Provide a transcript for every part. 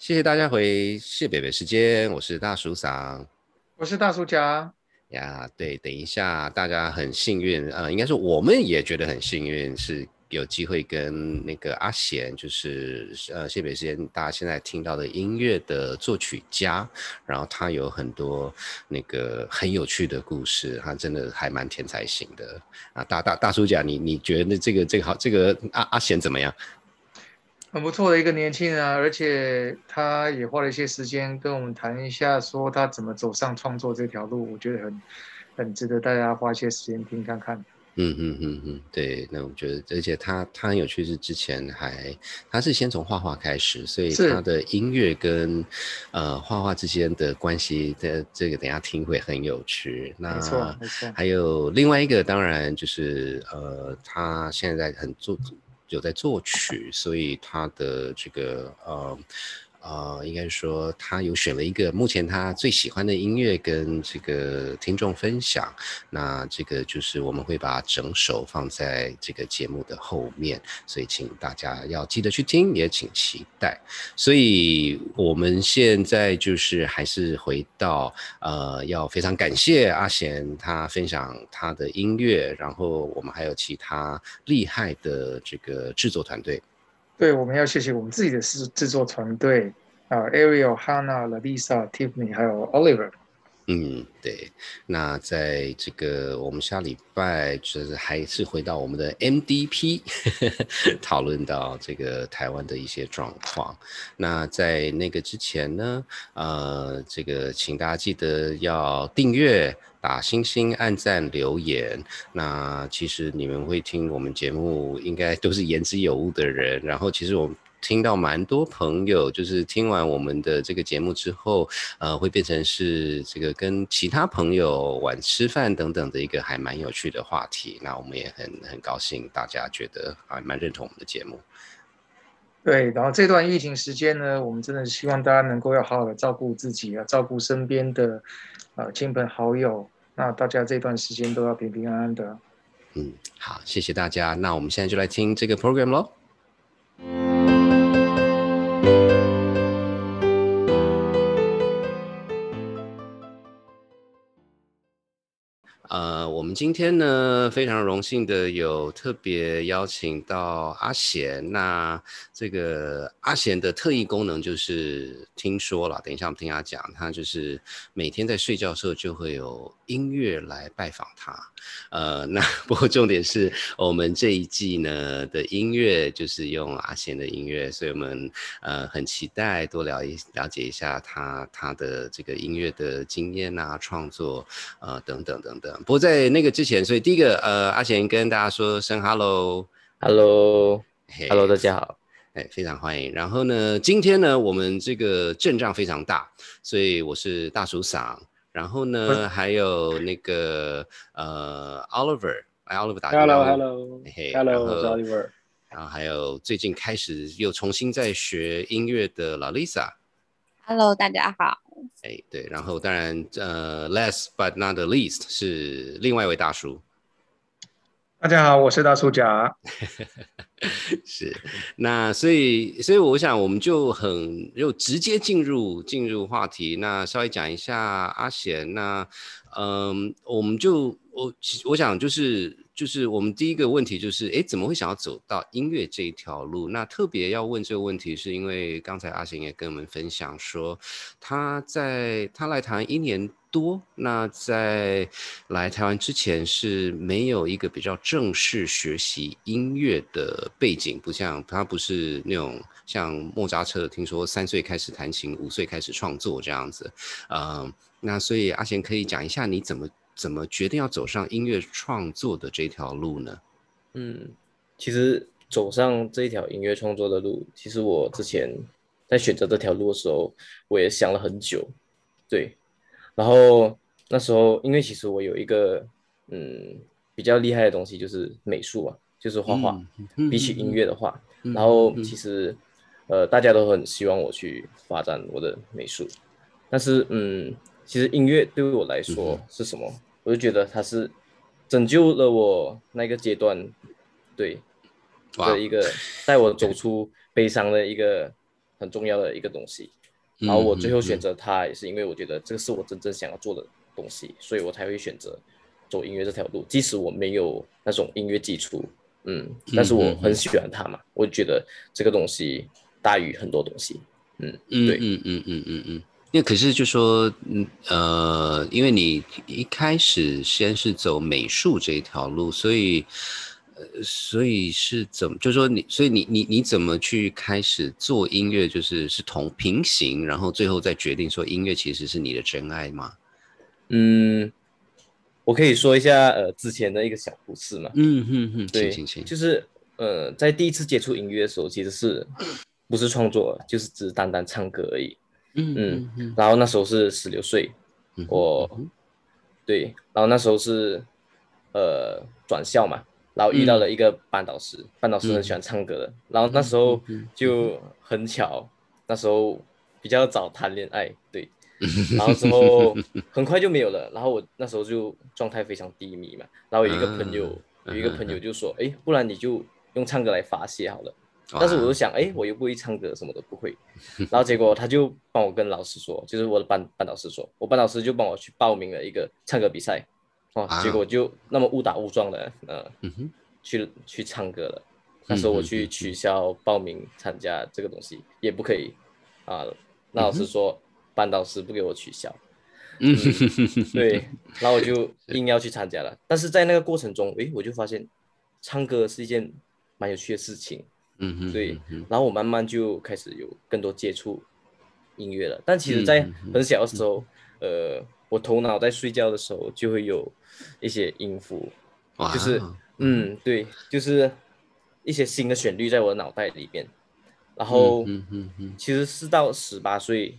谢谢大家回谢北北时间，我是大叔桑，我是大叔家呀。对，等一下，大家很幸运，呃，应该说我们也觉得很幸运，是有机会跟那个阿贤，就是呃谢北时间大家现在听到的音乐的作曲家，然后他有很多那个很有趣的故事，他真的还蛮天才型的啊。大大大叔家，你你觉得这个这个好，这个阿阿贤怎么样？很不错的一个年轻人啊，而且他也花了一些时间跟我们谈一下，说他怎么走上创作这条路，我觉得很很值得大家花一些时间听看看。嗯嗯嗯嗯，对，那我觉得，而且他他很有趣，是之前还他是先从画画开始，所以他的音乐跟呃画画之间的关系，的这个等下听会很有趣。那没错没错。还有另外一个，当然就是呃，他现在很做。有在作曲，所以他的这个呃。呃，应该说他有选了一个目前他最喜欢的音乐跟这个听众分享。那这个就是我们会把整首放在这个节目的后面，所以请大家要记得去听，也请期待。所以我们现在就是还是回到呃，要非常感谢阿贤他分享他的音乐，然后我们还有其他厉害的这个制作团队。对，我们要谢谢我们自己的制制作团队啊，Ariel、Hanna、Lalisa、Tiffany，还有 Oliver。嗯，对。那在这个我们下礼拜就是还是回到我们的 MDP，讨论到这个台湾的一些状况。那在那个之前呢，呃，这个请大家记得要订阅。打星星、按赞、留言。那其实你们会听我们节目，应该都是言之有物的人。然后其实我听到蛮多朋友，就是听完我们的这个节目之后，呃，会变成是这个跟其他朋友晚吃饭等等的一个还蛮有趣的话题。那我们也很很高兴，大家觉得还蛮认同我们的节目。对，然后这段疫情时间呢，我们真的希望大家能够要好好的照顾自己，要照顾身边的。啊，亲朋好友，那大家这段时间都要平平安安的。嗯，好，谢谢大家。那我们现在就来听这个 program 喽。今天呢非常荣幸的有特别邀请到阿贤。那这个阿贤的特异功能就是听说了，等一下我们听他讲，他就是每天在睡觉的时候就会有音乐来拜访他。呃，那 不过重点是我们这一季呢的音乐就是用阿贤的音乐，所以我们呃很期待多了一了解一下他他的这个音乐的经验啊、创作呃等等等等。不过在那个之前，所以第一个，呃，阿贤跟大家说声 hello，hello，hello，大家好，哎，非常欢迎。然后呢，今天呢，我们这个阵仗非常大，所以我是大叔嗓，然后呢，还有那个呃，Oliver，哎，Oliver 打 hello，hello，hello，Oliver，然后还有最近开始又重新在学音乐的老 Lisa，hello，大家好。哎，对，然后当然，呃，last but not the least 是另外一位大叔。大家好，我是大叔甲。是，那所以，所以我想，我们就很就直接进入进入话题。那稍微讲一下阿贤。那，嗯，我们就我我想就是。就是我们第一个问题就是，哎，怎么会想要走到音乐这一条路？那特别要问这个问题，是因为刚才阿贤也跟我们分享说，他在他来台湾一年多，那在来台湾之前是没有一个比较正式学习音乐的背景，不像他不是那种像莫扎特，听说三岁开始弹琴，五岁开始创作这样子，嗯，那所以阿贤可以讲一下你怎么。怎么决定要走上音乐创作的这条路呢？嗯，其实走上这一条音乐创作的路，其实我之前在选择这条路的时候，我也想了很久。对，然后那时候因为其实我有一个嗯比较厉害的东西，就是美术嘛，就是画画。比起音乐的话，然后其实呃大家都很希望我去发展我的美术，但是嗯，其实音乐对于我来说是什么？我就觉得他是拯救了我那个阶段，对的一个带我走出悲伤的一个很重要的一个东西。然后我最后选择，择它，也是因为我觉得这个是我真正想要做的东西，所以我才会选择走音乐这条路。即使我没有那种音乐基础，嗯，但是我很喜欢他嘛，我觉得这个东西大于很多东西。嗯，对，嗯嗯嗯嗯嗯。那可是就说，嗯呃，因为你一开始先是走美术这一条路，所以。呃所以是怎么？就是说你，所以你你你怎么去开始做音乐？就是是同平行，然后最后再决定说音乐其实是你的真爱吗？嗯，我可以说一下呃之前的一个小故事嘛。嗯嗯嗯，对，行行就是呃在第一次接触音乐的时候，其实是不是创作，就是只单单唱歌而已。嗯嗯嗯。然后那时候是十六岁，我对，然后那时候是呃转校嘛。然后遇到了一个班导师，班导师很喜欢唱歌的。然后那时候就很巧，那时候比较早谈恋爱，对。然后之后很快就没有了。然后我那时候就状态非常低迷嘛。然后有一个朋友，有一个朋友就说：“哎，不然你就用唱歌来发泄好了。”但是我就想：“哎，我又不会唱歌，什么都不会。”然后结果他就帮我跟老师说，就是我的班班导师说，我班导师就帮我去报名了一个唱歌比赛。哦，结果就那么误打误撞的，呃，去去唱歌了。那时候我去取消报名参加这个东西也不可以啊。那老师说班导师不给我取消，嗯，对，然后我就硬要去参加了。但是在那个过程中，诶，我就发现唱歌是一件蛮有趣的事情，嗯哼，对。然后我慢慢就开始有更多接触音乐了。但其实，在很小的时候，呃。我头脑在睡觉的时候就会有一些音符，就是嗯，对，就是一些新的旋律在我的脑袋里边。然后，嗯嗯嗯，其实是到十八岁，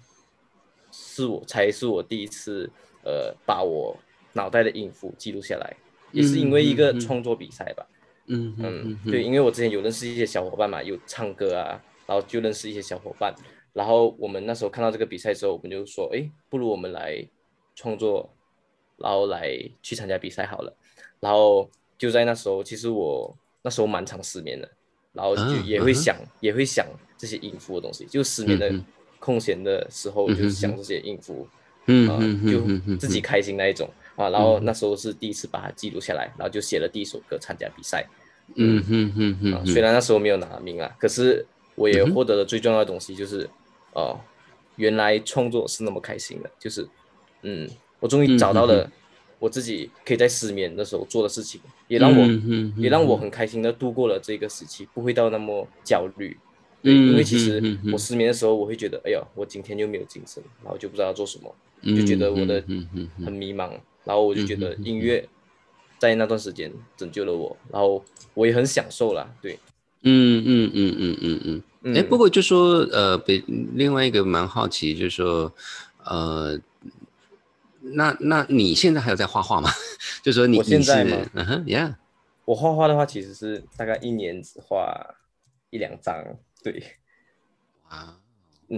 是我才是我第一次呃把我脑袋的音符记录下来，也是因为一个创作比赛吧。嗯嗯，对，因为我之前有认识一些小伙伴嘛，有唱歌啊，然后就认识一些小伙伴。然后我们那时候看到这个比赛之后，我们就说，哎，不如我们来。创作，然后来去参加比赛好了，然后就在那时候，其实我那时候蛮常失眠的，然后就也会想，也会想这些音符的东西，就失眠的空闲的时候，就是想这些音符，嗯，就自己开心那一种啊。然后那时候是第一次把它记录下来，然后就写了第一首歌参加比赛，嗯哼哼哼。虽然那时候没有拿名啊，可是我也获得了最重要的东西，就是哦，原来创作是那么开心的，就是。嗯，我终于找到了我自己可以在失眠的时候做的事情，也让我也让我很开心的度过了这个时期，不会到那么焦虑。对，因为其实我失眠的时候，我会觉得，哎呀，我今天又没有精神，然后就不知道要做什么，就觉得我的很迷茫。然后我就觉得音乐在那段时间拯救了我，然后我也很享受啦。对，嗯嗯嗯嗯嗯嗯。哎，不过就说呃，别另外一个蛮好奇，就是说呃。那那你现在还有在画画吗？就说你我现在吗？嗯哼，Yeah。我画画的话，其实是大概一年只画一两张，对。啊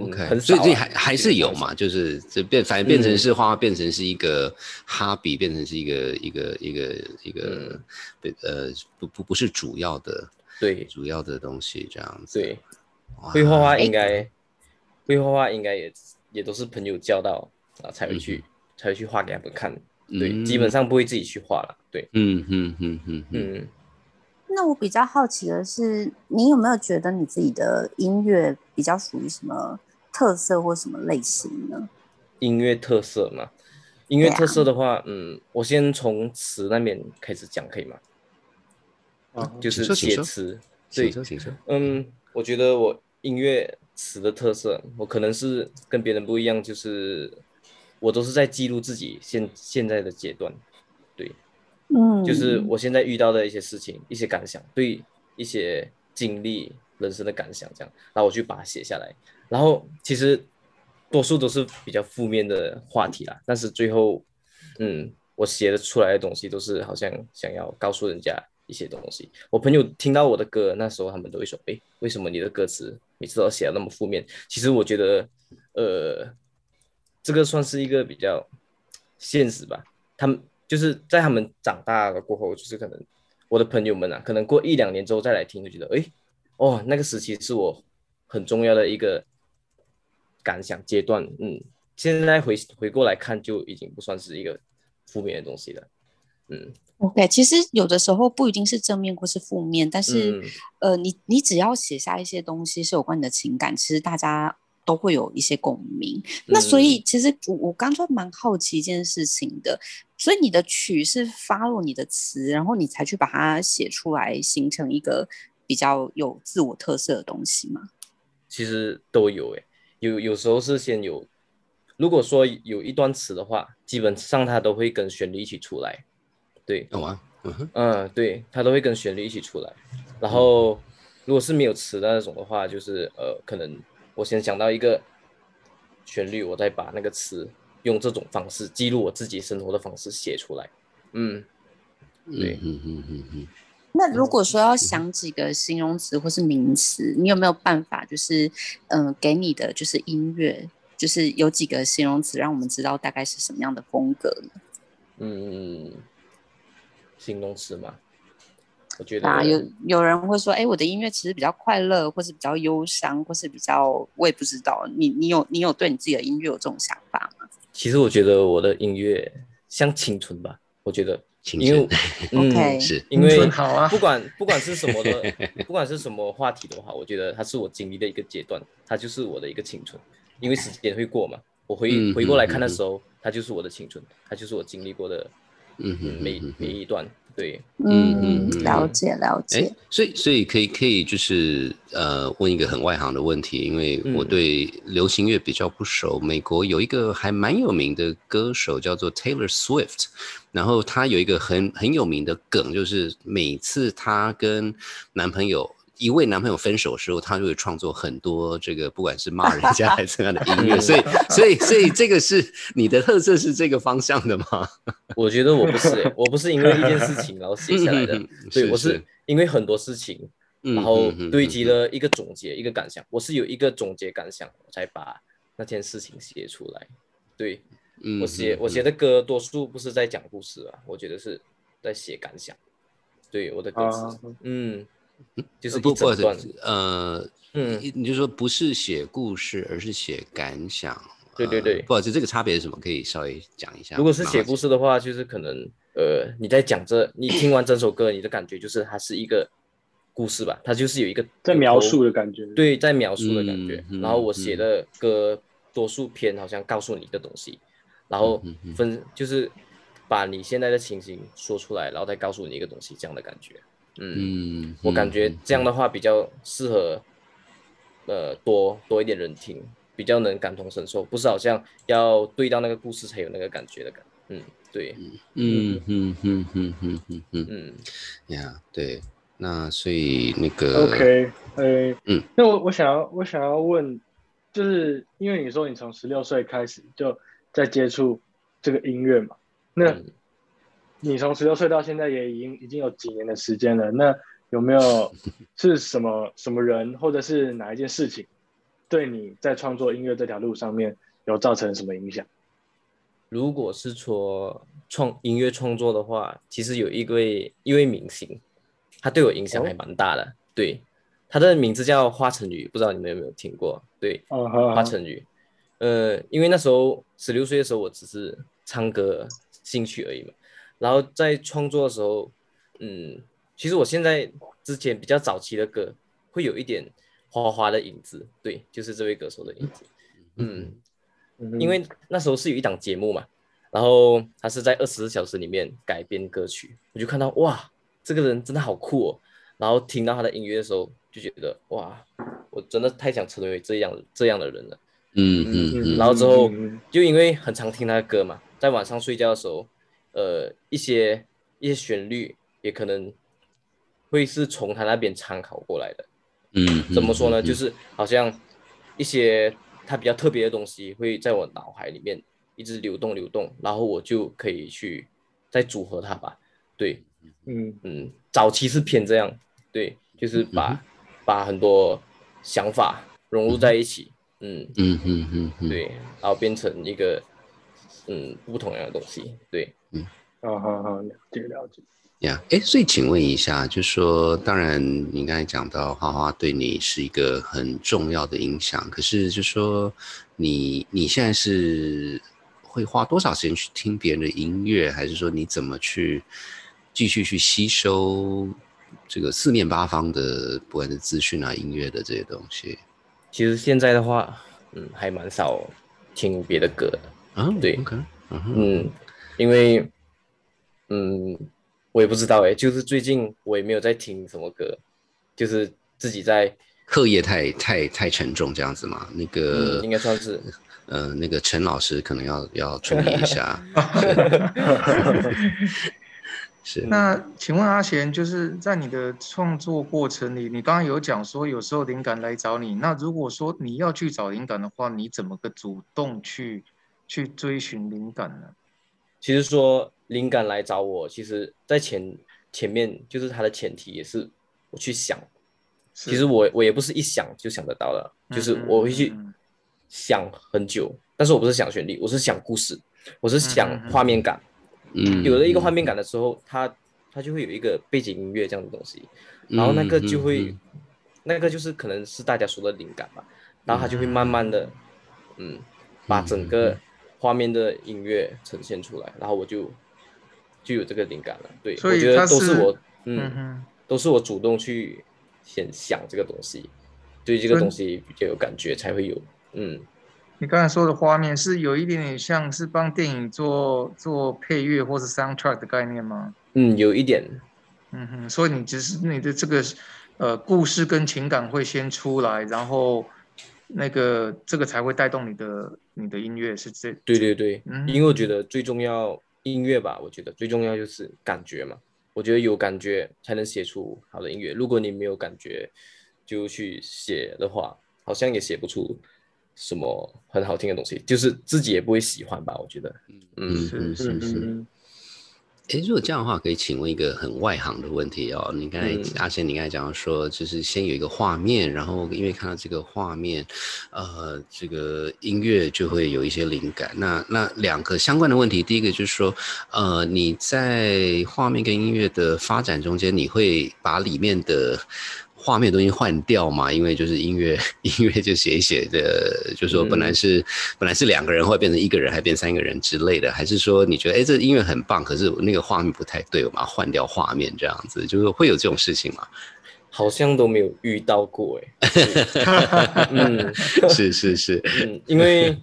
，OK。所以所以还还是有嘛，就是这变反正变成是画画，变成是一个哈比，变成是一个一个一个一个，呃，不不不是主要的，对，主要的东西这样子。对，会画画应该会画画应该也也都是朋友教到啊才会去。才会去画给他们看，对，基本上不会自己去画了，对，嗯嗯嗯嗯嗯。那我比较好奇的是，你有没有觉得你自己的音乐比较属于什么特色或什么类型呢？音乐特色嘛，音乐特色的话，嗯，我先从词那边开始讲，可以吗？啊，就是写词，对，嗯，我觉得我音乐词的特色，我可能是跟别人不一样，就是。我都是在记录自己现现在的阶段，对，嗯，就是我现在遇到的一些事情、一些感想，对一些经历、人生的感想这样，然后我去把它写下来。然后其实多数都是比较负面的话题啦，但是最后，嗯，我写的出来的东西都是好像想要告诉人家一些东西。我朋友听到我的歌，那时候他们都会说：“哎，为什么你的歌词每次都写的那么负面？”其实我觉得，呃。这个算是一个比较现实吧。他们就是在他们长大了过后，就是可能我的朋友们啊，可能过一两年之后再来听，就觉得哎，哦，那个时期是我很重要的一个感想阶段，嗯，现在回回过来看就已经不算是一个负面的东西了，嗯。OK，其实有的时候不一定是正面或是负面，但是、嗯呃，你你只要写下一些东西是有关你的情感，其实大家都会有一些共鸣。那所以其实我我刚刚蛮好奇一件事情的，所以你的曲是发落你的词，然后你才去把它写出来，形成一个比较有自我特色的东西吗？其实都有诶，有有时候是先有，如果说有一段词的话，基本上它都会跟旋律一起出来，对，有啊，嗯哼，嗯，对，它都会跟旋律一起出来。然后如果是没有词的那种的话，就是呃，可能我先想到一个旋律，我再把那个词用这种方式记录我自己生活的方式写出来。嗯，对嗯嗯嗯嗯那如果说要想几个形容词或是名词，你有没有办法，就是嗯、呃给你的就是音乐，就是有几个形容词，让我们知道大概是什么样的风格呢？嗯，形容词嘛，我觉得啊，有有人会说，哎、我的音乐其实比较快乐，或是比较忧伤，或是比较，我也不知道，你你有你有对你自己的音乐有这种想法吗？其实我觉得我的音乐像青春吧，我觉得，青因为春，嗯是。因为好啊。不管不管是什么的，不管是什么话题的话，我觉得它是我经历的一个阶段，它就是我的一个青春，因为时间会过嘛，我回、嗯回过来看的时候，它就是我的青春，它就是我经历过的嗯哼嗯每嗯哼。每一段，对，嗯嗯嗯了解了哎解。，所以所以可以可以就是呃问一个很外行的问题，因为我嗯对流行乐比较不熟。美国有一个还蛮有名的歌手叫做 Taylor Swift，然后他有一个很很有名的梗，就是每次她跟男朋友。一位男朋友分手的时候，他就会创作很多这个，不管是骂人 家还是怎样的音乐，所以，所以，所以这个是你的特色是这个方向的吗？我觉得我不是、欸，我不是因为一件事情然后写下来的对我是因为很多事情，嗯然后堆积了一个总结，一个感想。我是有一个总结感想，我才把那件事情写出来。对嗯我写嗯我写的歌，多数不是在讲故事啊，我觉得是在写感想。对我的歌词啊，嗯，就是呃不不好意思呃，嗯你你就说不是写故事，而是写感想。呃对对对不好意思，这个差别是什么？可以稍微讲一下。如果是写故事的话，就是可能呃，你在讲这，你听完整首歌，你的感觉就是它是一个故事吧，它就是有一个在描述的感觉。，对，在描述的感觉。嗯嗯然后我写嗯的歌多数篇好像告诉你一个东西，然后嗯嗯嗯分就是把你现在的情形说出来，然后再告诉你一个东西，这样的感觉。嗯，嗯，我感觉嗯这样的话比较适合，呃，多多一点人听，比较能感同身受，不是好像要对到那个故事才有那个感觉的感。嗯，对，嗯嗯嗯嗯嗯嗯嗯嗯呀，对。那所以那个 OK，呃，嗯，那我我想要我想要问，就是因为你说你从十六岁开始就在接触这个音乐嘛，那嗯你从十六岁到现在也已经已经有几年的时间了，那有没有 是什么什么人或者是哪一件事情，对你在创作音乐这条路上面有造成什么影响？如果是说创音乐创作的话，其实有一位一位明星，他对我影响还蛮大的。对，他的名字叫华晨宇，不知道你们有没有听过？对，华晨宇。呃，因为那时候十六岁的时候，我只是唱歌兴趣而已嘛。然后在创作的时候，嗯，其实我现在之前比较早期的歌，会有一点花花的影子，对，就是这位歌手的影子。嗯，嗯因为那时候是有一档节目嘛，然后他是在二十四小时里面改编歌曲，我就看到哇，这个人真的好酷哦。然后听到他的音乐的时候，就觉得哇，我真的太想成为这样这样的人了。嗯嗯嗯，然后之后就因为很常听他的歌嘛，在晚上睡觉的时候，呃，一些一些旋律也可能会是从他那边参考过来的。嗯，怎么说呢？嗯就是好像一些他比较特别的东西会在我脑海里面一直流动流动，然后我就可以去再组合它吧。对，嗯嗯，早期是偏这样，对，就是把、把很多想法融入在一起，嗯，嗯嗯嗯嗯，对，然后变成一个嗯不同样的东西，对，嗯好好好，了解了解。呀，哎，所以请问一下，就说，当然你刚才讲到花花对你是一个很重要的影响，可是就说你你现在是会花多少时间去听别人的音乐，还是说你怎么去继续去吸收这个四面八方的不管是资讯啊、音乐的这些东西？其实现在的话，嗯，还蛮少听别的歌的。啊，对，OK，嗯因为，嗯，我也不知道哎，就是最近我也没有在听什么歌，就是自己在，课业太太太沉重这样子嘛？那个嗯，应该算是，呃，那个陈老师可能要要注意一下。是，那请问阿贤，就是在你的创作过程里，你刚刚有讲说有时候灵感来找你，那如果说你要去找灵感的话，你怎么个主动去去追寻灵感呢？其实说灵感来找我，其实在前前面就是它的前提也是我去想，其实我我也不是一想就想得到的，就是我会去想很久，但是我不是想旋律，我是想故事，我是想画面感。嗯，有了一个画面感的时候，它它就会有一个背景音乐这样的东西，然后那个就会，嗯那个就是可能是大家说的灵感吧，然后它就会慢慢的，嗯，把整个画面的音乐呈现出来，然后我就就有这个灵感了。对，所以我觉得都是我，嗯嗯，哼，都是我主动去先想这个东西，对这个东西比较有感觉才会有，嗯。你刚才说的画面是有一点点像是帮电影做做配乐或是 soundtrack 的概念吗？嗯，有一点，嗯哼，所以你只是你的这个呃故事跟情感会先出来，然后那个这个才会带动你的你的音乐是这对对对，嗯。因为我觉得最重要音乐吧，我觉得最重要就是感觉嘛。我觉得有感觉才能写出好的音乐。如果你没有感觉就去写的话，好像也写不出什么很好听的东西，就是自己也不会喜欢吧。我觉得，嗯，是是是是。嗯诶，如果这样的话，可以请问一个很外行的问题哦。你刚才、嗯阿贤，你刚才讲到说，就是先有一个画面，然后因为看到这个画面，呃，这个音乐就会有一些灵感。那那两个相关的问题，第一个就是说，呃，你在画面跟音乐的发展中间，你会把里面的画面的东西换掉嘛？因为就是音乐，音乐就写一写的，就说本来是、本来是两个人，会变成一个人，还变三个人之类的，还是说你觉得哎，这音乐很棒，可是那个画面不太对，我们要换掉画面这样子，就是会有这种事情吗？好像都没有遇到过哎。嗯是是是，嗯，因为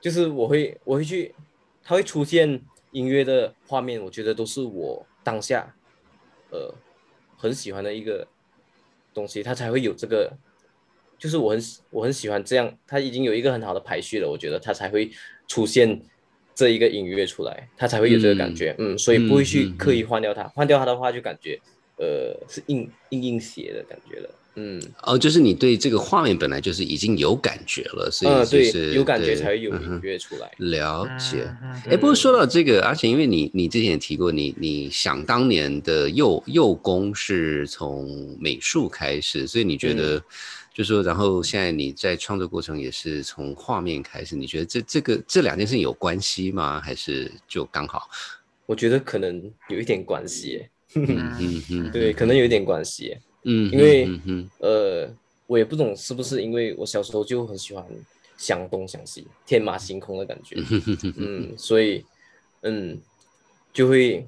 就是我会我会去，它会出现音乐的画面，我觉得都是我当下呃很喜欢的一个东西，它才会有这个，就是我很喜我很喜欢这样，它已经有一个很好的排序了，我觉得它才会出现这一个音乐出来，它才会有这个感觉，嗯所以不会去刻意换掉它，换掉它的话就感觉呃是硬硬硬写的感觉了，嗯。哦，就是你对这个画面本来就是已经有感觉了，所以就是、，有感觉才会有音乐出来。了解。哎、不过说到这个，而且因为你你之前也提过，你你想当年的幼幼工是从美术开始，所以你觉嗯得，就说然后现在你在创作过程也是从画面开始，你觉得这这个这两件事情有关系吗？还是就刚好？我觉得可能有一点关系，嗯嗯嗯，对，可能有一点关系耶。嗯，因为嗯嗯呃，我也不懂是不是因为我小时候就很喜欢想东想西、天马行空的感觉，嗯，所以嗯，就会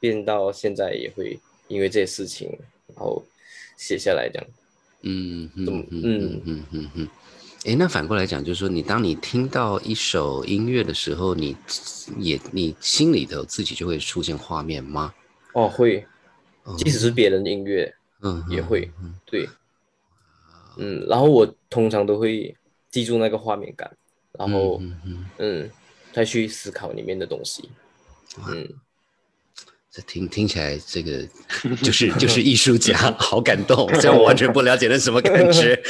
变到现在也会因为这些事情，然后写下来这样。嗯嗯嗯嗯嗯嗯嗯嗯。哎，那反过来讲，就是说，你当你听到一首音乐的时候，你也你心里头自己就会出现画面吗？哦，会，哦即使是别人的音乐嗯也会，对，嗯，然后我通常都会记住那个画面感，然后嗯再去思考里面的东西，嗯，这听听起来，这个 就是就是艺术家，好感动。虽然我完全不了解那什么感觉。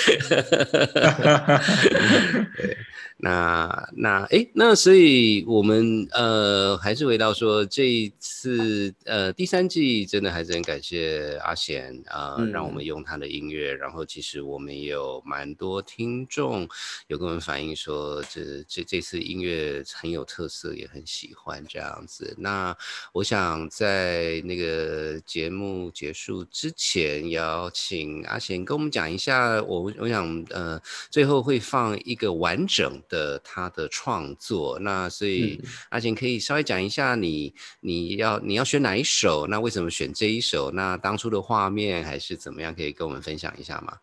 对，那那诶，那所以我们呃还是回到说这一次呃第三季真的还是很感谢阿贤啊、呃嗯让我们用他的音乐，然后其实我们也有蛮多听众有跟我们反映说这这这次音乐很有特色，也很喜欢这样子。那我想在在那个节目结束之前，邀请阿贤跟我们讲一下，我我想呃，最后会放一个完整的他的创作。那所以阿贤可以稍微讲一下你你要你要选哪一首？那为什么选这一首？那当初的画面还是怎么样？可以跟我们分享一下吗？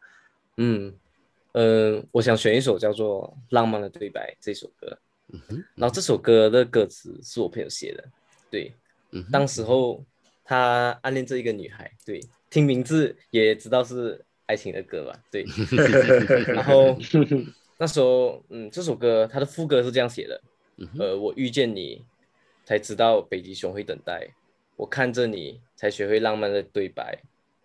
嗯嗯，我想选一首叫做《浪漫的对白》这首歌。嗯哼，然后这首歌的歌词是我朋友写的。对，嗯，当时候他暗恋这一个女孩，对，听名字也知道是爱情的歌吧？对，然后那时候，嗯，这首歌它的副歌是这样写的，呃，我遇见你，才知道北极熊会等待；我看着你，才学会浪漫的对白；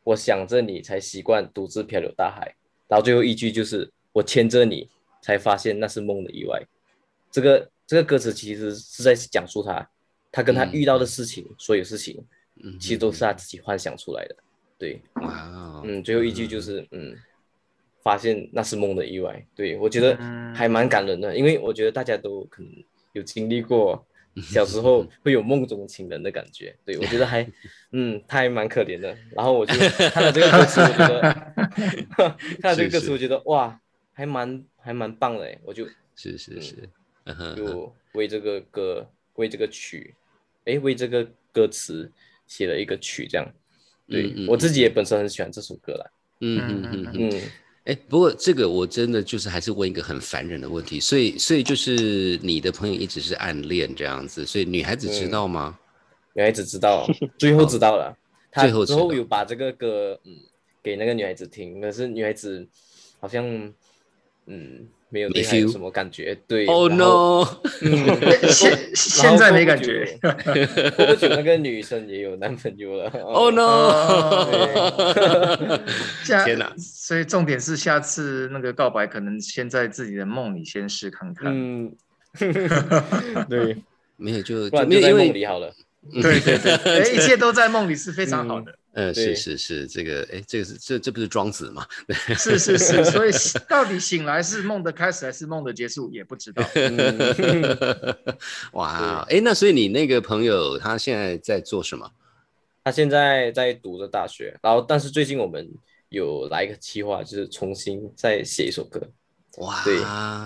我想着你，才习惯独自漂流大海。然后最后一句就是我牵着你，才发现那是梦的意外。这个这个歌词其实是在讲述他。他跟他遇到的事情，所有事情，嗯，其实都是他自己幻想出来的，对，哇，嗯，最后一句就是，嗯，发现那是梦的意外，对我觉得还蛮感人的，因为我觉得大家都可能有经历过 小时候会有梦中情人的感觉，对我觉得还，嗯，他还蛮可怜的，然后我就 看了这个歌词，我觉得，看了这个歌词，我觉得哇，还蛮还蛮棒的，我就，是是是，就为这个歌，为这个曲。哎，为这个歌词写了一个曲，这样，对我自己也本身很喜欢这首歌啦。嗯嗯嗯。嗯。哎，不过这个我真的就是还是问一个很烦人的问题，所以所以就是你的朋友一直是暗恋这样子，所以女孩子知道吗？女孩子知道，最后知道了，最后之后有把这个歌嗯给那个女孩子听，可是女孩子好像嗯。没有对他有什么感觉？对，Oh no！现现在没感觉。过不久那个女生也有男朋友了。Oh no！天哪！所以重点是下次那个告白，可能先在自己的梦里先试看看。嗯，对，没有就就在梦里好了。对对对，哎，一切都在梦里是非常好的。嗯，是是是，这个哎，这个是这这不是庄子吗？是是是，所以 到底醒来是梦的开始还是梦的结束也不知道。哇，哎，那所以你那个朋友他现在在做什么？他现在在读着大学，然后但是最近我们有来一个计划，就是重新再写一首歌。哇，对，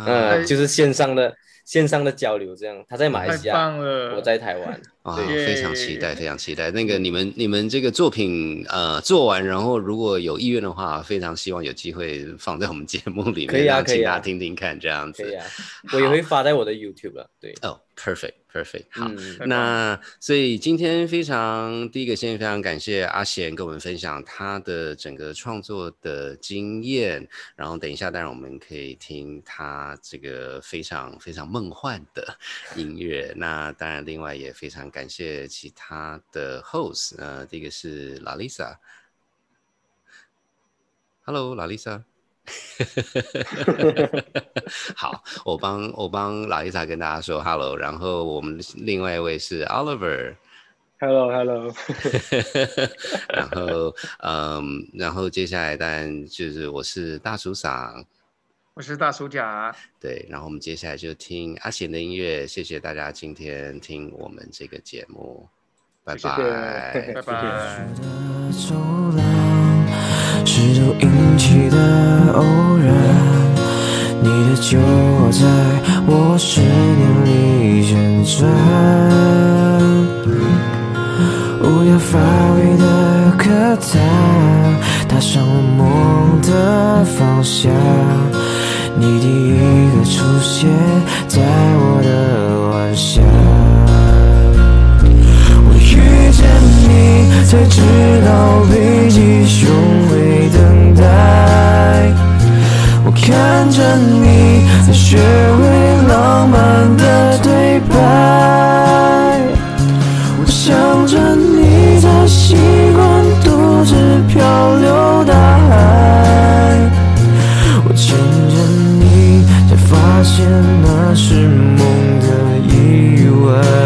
嗯，就是线上的。线上的交流，这样他在马来西亚，我在台湾，啊，非常期待，非常期待。那个你们你们这个作品呃做完，然后如果有意愿的话，非常希望有机会放在我们节目里面，可以啊，可以啊。听听看，这样子，可以啊，我也会发在我的 YouTube 了，对，哦，Perfect。Perfect，好，那所以今天非常第一个先非常感谢阿贤跟我们分享他的整个创作的经验，然后等一下当然我们可以听他这个非常非常梦幻的音乐。那当然另外也非常感谢其他的 host，呃，第一个是拉丽莎，Hello，拉丽莎。好，我帮我帮老伊莎跟大家说 hello，然后我们另外一位是 Oliver，hello hello，然后嗯，然后接下来当然就是我是大叔嗓，我是大叔甲，对，然后我们接下来就听阿贤的音乐，谢谢大家今天听我们这个节目，拜拜，拜拜。的偶然，你的酒窝在我思念里旋转，无聊乏味的客栈，踏上了梦的方向，你第一个出现在我的幻想，才知道北极熊会等待。我看着你，才学会浪漫的对白。我想着你，才习惯独自漂流大海。我牵着你，才发现那是梦的意外。